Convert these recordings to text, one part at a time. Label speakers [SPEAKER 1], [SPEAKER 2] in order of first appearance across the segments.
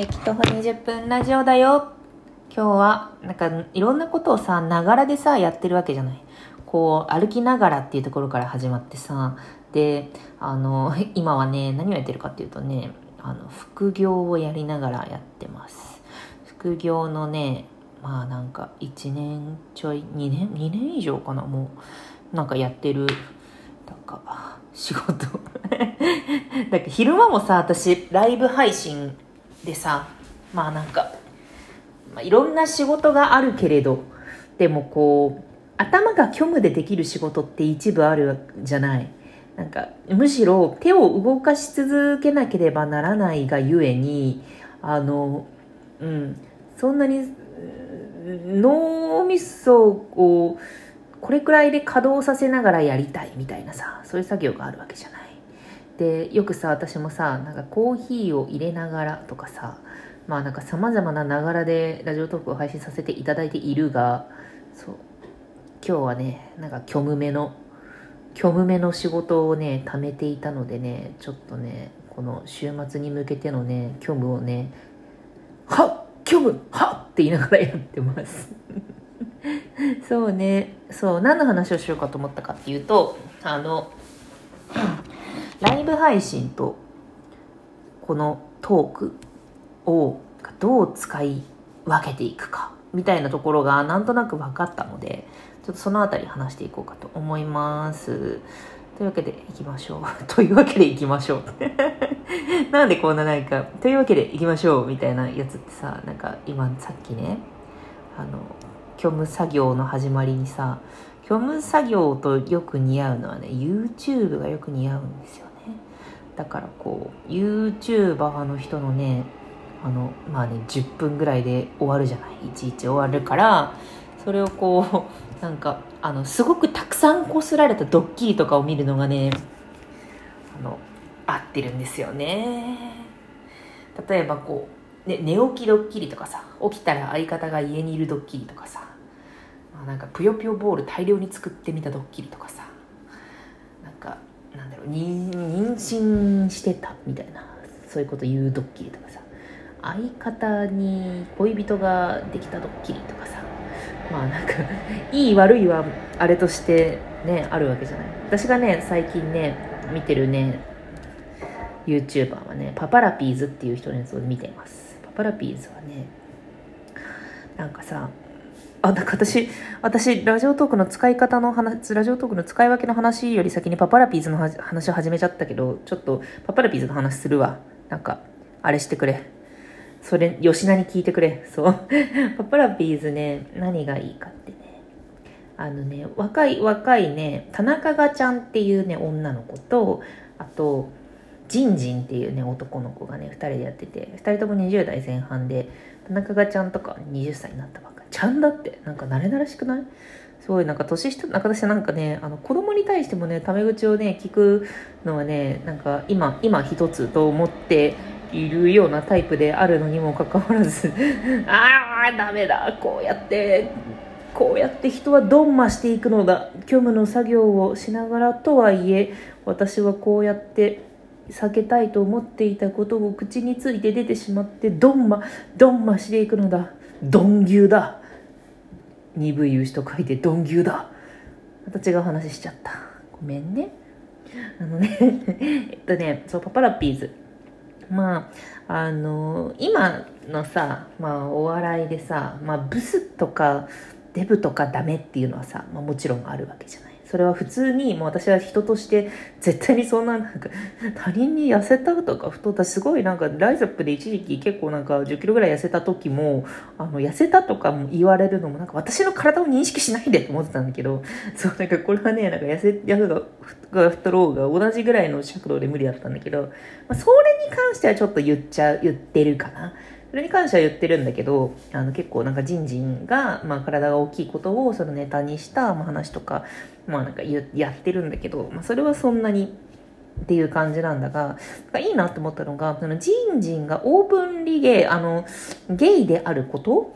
[SPEAKER 1] えきっと20分ラジオだよ。今日は、なんか、いろんなことをさ、ながらでさ、やってるわけじゃない。こう、歩きながらっていうところから始まってさ、で、あの、今はね、何をやってるかっていうとね、あの、副業をやりながらやってます。副業のね、まあなんか、1年ちょい、2年 ?2 年以上かな、もう、なんかやってる、なんか、仕事。だけ昼間もさ、私、ライブ配信でさ、まあなんか、まあ、いろんな仕事があるけれど、でもこう、頭が虚無でできる仕事って一部あるじゃない。なんか、むしろ手を動かし続けなければならないがゆえに、あの、うん、そんなに、脳みそをこれくらいで稼働させながらやりたいみたいなさ、そういう作業があるわけじゃない。で、よくさ、私もさ、なんかコーヒーを入れながらとかさ、まあなんか様々なながらでラジオトークを配信させていただいているが、そう、今日はね、なんか虚無めの、虚無めの仕事をね、貯めていたのでね、ちょっとね、この週末に向けてのね、虚無をね、はっ虚無はっって言いながらやってます。そうね、そう、何の話をしようかと思ったかっていうと、あの、ブ配信とこのトークをどう使い分けていくかみたいなところがなんとなく分かったのでちょっとそのあたり話していこうかと思います。というわけでいきましょう。というわけでいきましょう。なんでこんななんかというわけでいきましょうみたいなやつってさなんか今さっきねあの虚無作業の始まりにさ虚無作業とよく似合うのはね YouTube がよく似合うんですよだからこう YouTuber の人のねあのまあね10分ぐらいで終わるじゃない？いちいち終わるからそれをこうなんかあのすごくたくさんこすられたドッキリとかを見るのがねあの合ってるんですよね。例えばこう、ね、寝起きドッキリとかさ起きたら相方が家にいるドッキリとかさ、なんかぷよぷよボール大量に作ってみたドッキリとかさなんかなんだろう妊娠してたみたいなそういうこと言うドッキリとかさ相方に恋人ができたドッキリとかさまあなんか いい悪いはあれとしてねあるわけじゃない。私がね最近ね見てるね YouTuber はねパパラピーズっていう人のやつを見てます。パパラピーズはねなんかさあなんか私私ラジオトークの使い方の話ラジオトークの使い分けの話より先にパパラピーズの話を始めちゃったけどちょっとパパラピーズの話するわなんかあれしてくれそれ、吉田に聞いてくれ。そう。パパラピーズね、何がいいかってね。あのね、若い、若いね、田中がちゃんっていうね、女の子と、あと、ジンジンっていうね、男の子がね、二人でやってて、二人とも20代前半で、田中がちゃんとか20歳になったばっか。ちゃんだって、なんか慣れ慣れしくない？すごいなんか年下、なんか私なんかね、あの子供に対してもね、タメ口をね、聞くのはね、なんか今、今一つと思って、いるようなタイプであるのにもかかわらず ああダメだこうやってこうやって人はドンマしていくのだ虚無の作業をしながらとはいえ私はこうやって避けたいと思っていたことを口について出てしまってドンマドンマしていくのだ。ドン牛だ。鈍い牛と書いてドン牛だ。また違う話しちゃった。ごめんね。あのね えっとねそうパパラピーズ。まあ、あの今のさ、まあ、お笑いでさ、まあ、ブスとかデブとかダメっていうのはさ、まあ、もちろんあるわけじゃない。それは普通に、もう私は人として、絶対にそんな、なんか、他人に痩せたとか太った、すごいなんか、ライズアップで一時期結構なんか、10キロぐらい痩せた時も、あの、痩せたとかも言われるのも、なんか私の体を認識しないでって思ってたんだけど、そう、なんかこれはね、なんか痩せ、痩せが太ろうが同じぐらいの尺度で無理だったんだけど、まあ、それに関してはちょっと言っちゃう、言ってるかな。それに関しては言ってるんだけど、あの結構なんかジンジンが、まあ体が大きいことをそのネタにした、まあ、話とか、まあなんかやってるんだけど、まあそれはそんなにっていう感じなんだが、いいなと思ったのが、そのジンジンがオープンリゲイ、あの、ゲイであること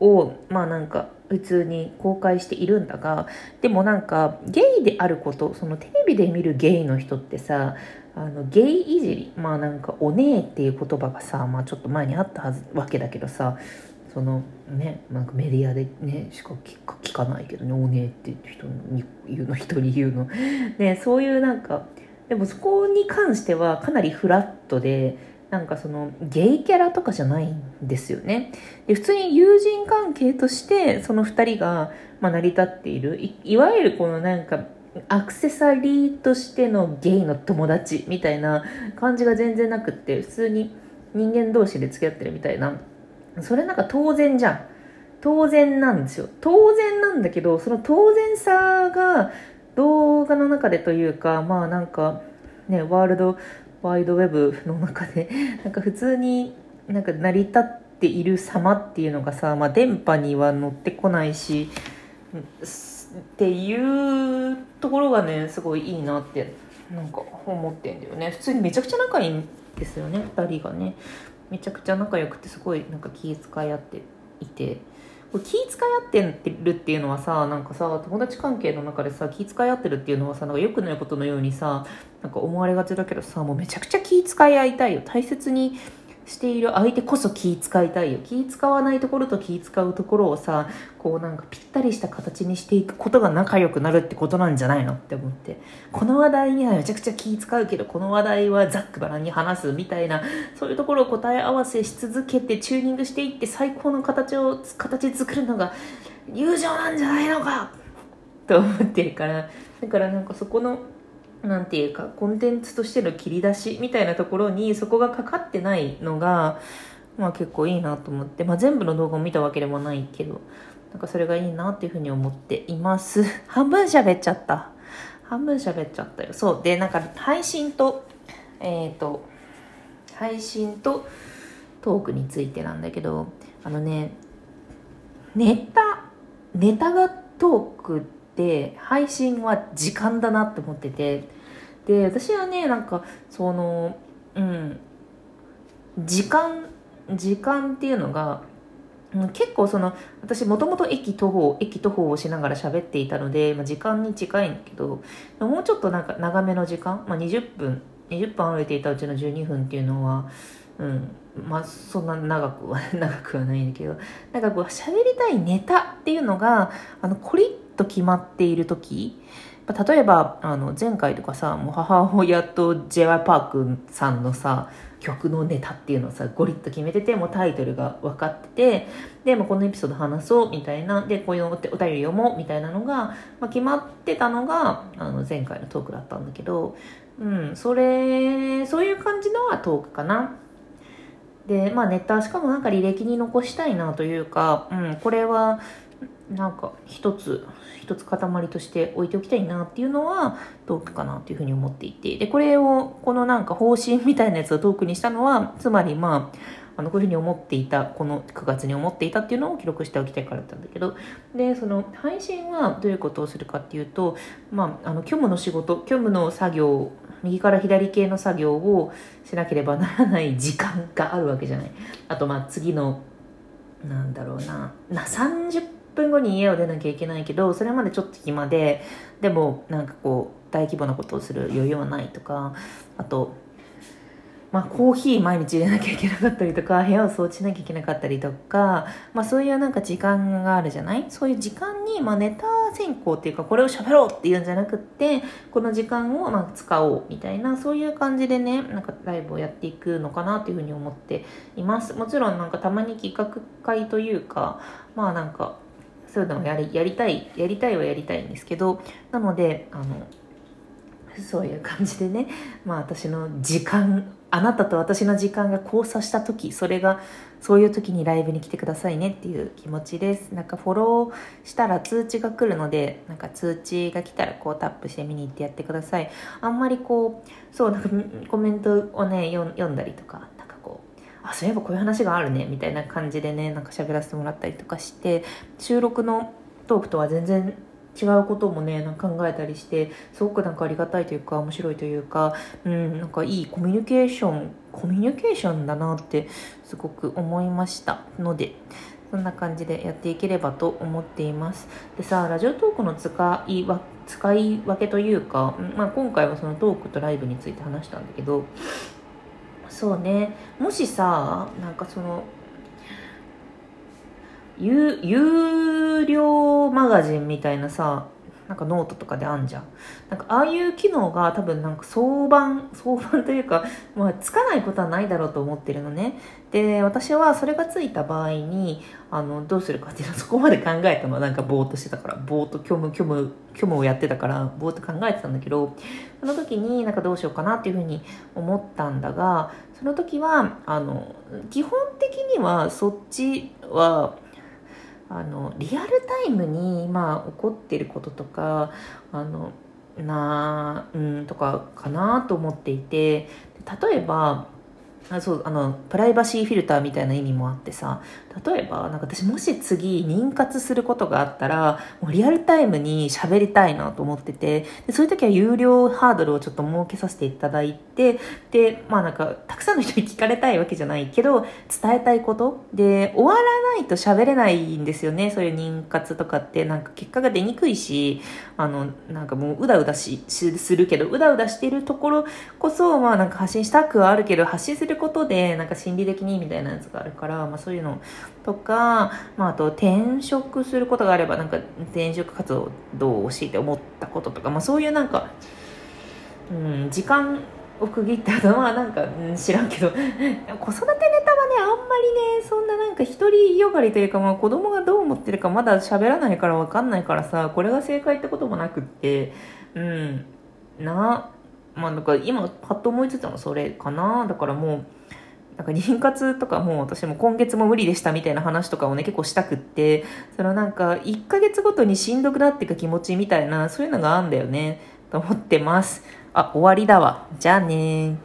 [SPEAKER 1] を、まあなんか、普通に公開しているんだが、でもなんか、ゲイであること、そのテレビで見るゲイの人ってさ、あのゲイいじり。まあなんか「おねえ」っていう言葉がさ、まあ、ちょっと前にあったはずわけだけどさそのねなんかメディアでねしか聞かないけどね「おねえ」って人に言うの人に言うの。ねそういうなんかでもそこに関してはかなりフラットでなんかそのゲイキャラとかじゃないんですよね。で普通に友人関係としてその2人が、まあ、成り立っている。いわゆるこのなんかアクセサリーとしてのゲイの友達みたいな感じが全然なくって普通に人間同士で付き合ってるみたいな。それなんか当然じゃん。当然なんですよ。当然なんだけどその当然さが動画の中でというかまあなんかねワールドワイドウェブの中で なんか普通になんか成り立っている様っていうのがさ、まあ、電波には乗ってこないしっていうところがねすごいいいなってなんか思ってんだよね。普通にめちゃくちゃ仲いいんですよね2人がね。めちゃくちゃ仲良くてすごいなんか気遣い合っていて。これ気遣い合ってるっていうのはさなんかさ友達関係の中でさ気遣い合ってるっていうのはさなんか良くないことのようにさなんか思われがちだけどさもうめちゃくちゃ気遣い合いたいよ。大切にしている相手こそ気使いたいよ。気使わないところと気使うところをさこうなんかぴったりした形にしていくことが仲良くなるってことなんじゃないのって思って。この話題にはめちゃくちゃ気使うけどこの話題はざっくばらんに話すみたいなそういうところを答え合わせし続けてチューニングしていって最高の形を形作るのが友情なんじゃないのか！と思ってるから。だからなんかそこのなんていうかコンテンツとしての切り出しみたいなところにそこがかかってないのが、まあ、結構いいなと思って、まあ、全部の動画を見たわけでもないけどなんかそれがいいなっていうふうに思っています。半分喋っちゃった。半分喋っちゃったよ。そう。でなんか配信とえっ、ー、と配信とトークについてなんだけどあのねネタネタがトークってって配信は時間だなって思ってて。で私はねなんかそのうん。時間時間っていうのが結構その私もともと駅徒歩駅徒歩をしながら喋っていたので、まあ、時間に近いんだけどもうちょっとなんか長めの時間、まあ、20分20分歩いていたうちの12分っていうのはうん。まあそんな長くは 長くはないんだけどなんかこう喋りたいネタっていうのがあのコリッと決まっている時。例えばあの前回とかさもう母親と j y パークさんのさ曲のネタっていうのをさゴリッと決めててもうタイトルが分かっててでもこのエピソード話そうみたいなでこういうお便り読もうみたいなのが、まあ、決まってたのがあの前回のトークだったんだけどうんそれそういう感じのはトークかな。でまあネタしかもなんか履歴に残したいなというか、うん、これはなんか一つ一つ塊として置いておきたいなっていうのはトークかなっていうふうに思っていて。でこれをこのなんか方針みたいなやつをトークにしたのはつまりまああのこういうふうに思っていたこの9月に思っていたっていうのを記録しておきたいからだったんだけど。でその配信はどういうことをするかっていうとまああの虚無の仕事虚無の作業右から左系の作業をしなければならない時間があるわけじゃない。あとまあ次のなんだろうなな30分分後に家を出なきゃいけないけどそれまでちょっと暇ででもなんかこう大規模なことをする余裕はないとかあとまあ、コーヒー毎日入れなきゃいけなかったりとか部屋を掃除しなきゃいけなかったりとか、まあ、そういうなんか時間があるじゃない？そういう時間に、まあ、ネタ選考っていうかこれを喋ろうっていうんじゃなくってこの時間をまあ使おうみたいなそういう感じでねなんかライブをやっていくのかなというふうに思っています。もちろんなんかたまに企画会というかまあなんかそういうのをやりやりたいやりたいはやりたいんですけどなのであのそういう感じでねまあ私の時間あなたと私の時間が交差した時それがそういう時にライブに来てくださいねっていう気持ちです。なんかフォローしたら通知が来るのでなんか通知が来たらこうタップして見に行ってやってください。あんまりこうそうなんかコメントをね読んだりとかあそういえばこういう話があるねみたいな感じでねなんか喋らせてもらったりとかして収録のトークとは全然違うこともねなんか考えたりしてすごくなんかありがたいというか面白いというか、うん、なんかいいコミュニケーションコミュニケーションだなってすごく思いました。のでそんな感じでやっていければと思っています。でさラジオトークの使いわ使い分けというか、まあ、今回はそのトークとライブについて話したんだけどそうね。もしさなんかその有有料マガジンみたいなさなんかノートとかであんじゃん。なんかああいう機能が多分なんか相番、相番というか、まあつかないことはないだろうと思ってるのね。で、私はそれがついた場合に、あの、どうするかっていうのは そこまで考えたのはなんかぼーっとしてたから、ぼーっと虚無、虚無、虚無をやってたから、ぼーっと考えてたんだけど、その時になんかどうしようかなっていうふうに思ったんだが、その時は、あの、基本的にはそっちは、あのリアルタイムに今起こってることとかあのなうんとかかなと思っていて例えばあそうあのプライバシーフィルターみたいな意味もあってさ例えばなんか私もし次妊活することがあったらもうリアルタイムに喋りたいなと思っててでそういう時は有料ハードルをちょっと設けさせていただいてでまあなんかたくさんの人に聞かれたいわけじゃないけど伝えたいこと。で終わらないと喋れないんですよねそういう妊活とかって。なんか結果が出にくいしあのなんかもううだうだしするけどうだうだしているところこそまあなんか発信したくはあるけど発信することでなんか心理的にみたいなやつがあるから、まあ、そういうのとか、まあ、あと転職することがあればなんか転職活動を教えて思ったこととか、まあ、そういうなんか、うん、時間を区切ったのはなんか、うん、知らんけど 子育てネタはねあんまりねそんななんか独りよがりというか、まあ、子供がどう思ってるかまだ喋らないから分かんないからさこれが正解ってこともなくってうんなまあなんか今パッと思いついたのそれかな。だからもうなんか妊活とかも私も今月も無理でしたみたいな話とかをね結構したくってそのなんか1ヶ月ごとにしんどくなっていく気持ちみたいなそういうのがあるんだよねと思ってます。あ終わりだわ。じゃあね